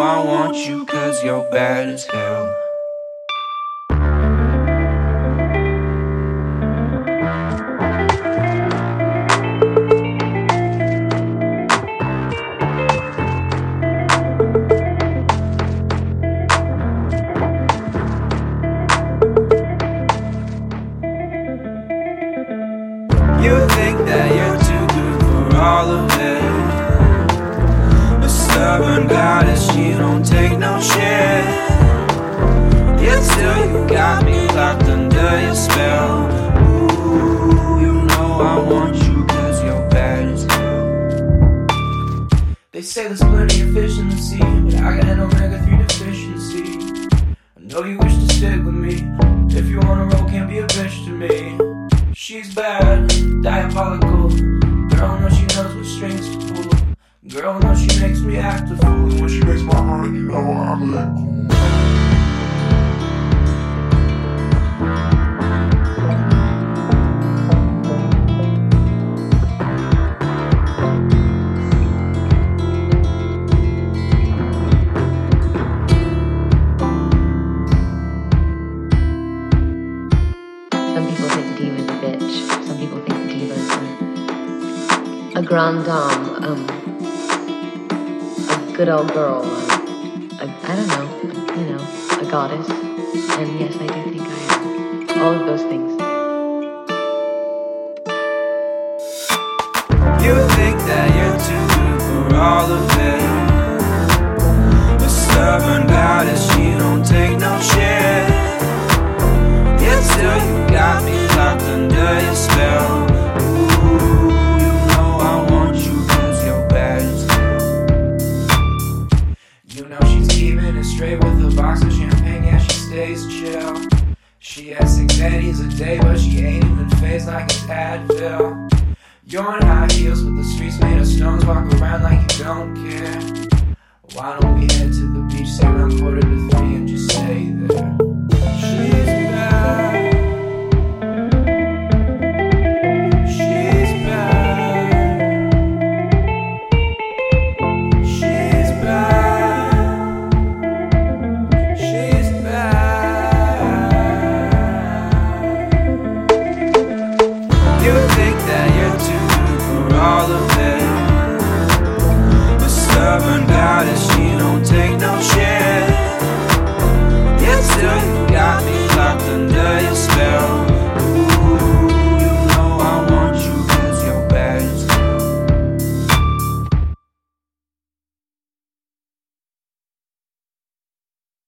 I want you cause you're bad as hell. You think that you're too good for all of it. Stubborn goddess, you don't take no shit. Yet still you got me locked under your spell. Ooh, you know I want you cause you're bad as hell. They say there's plenty of fish in the sea, but I got an omega 3 deficiency. I know you wish to stick with me. If you wanna roll, can't be a bitch to me. She's bad, Girl, know she makes me act a fool. When she makes my heart, you know I'm let cool. Some people think the diva is a. Some people think the diva a, a grande dame, um, a good old girl, a, I don't know, you know, a goddess. And yes, I do think I am. All of those things. You think You know she's keeping it straight with a box of champagne, yeah, she stays chill. She has six eddies a day, but she ain't even fazed like it's Advil. You're in high heels, but the streets made of stones, walk around like you don't care. Why don't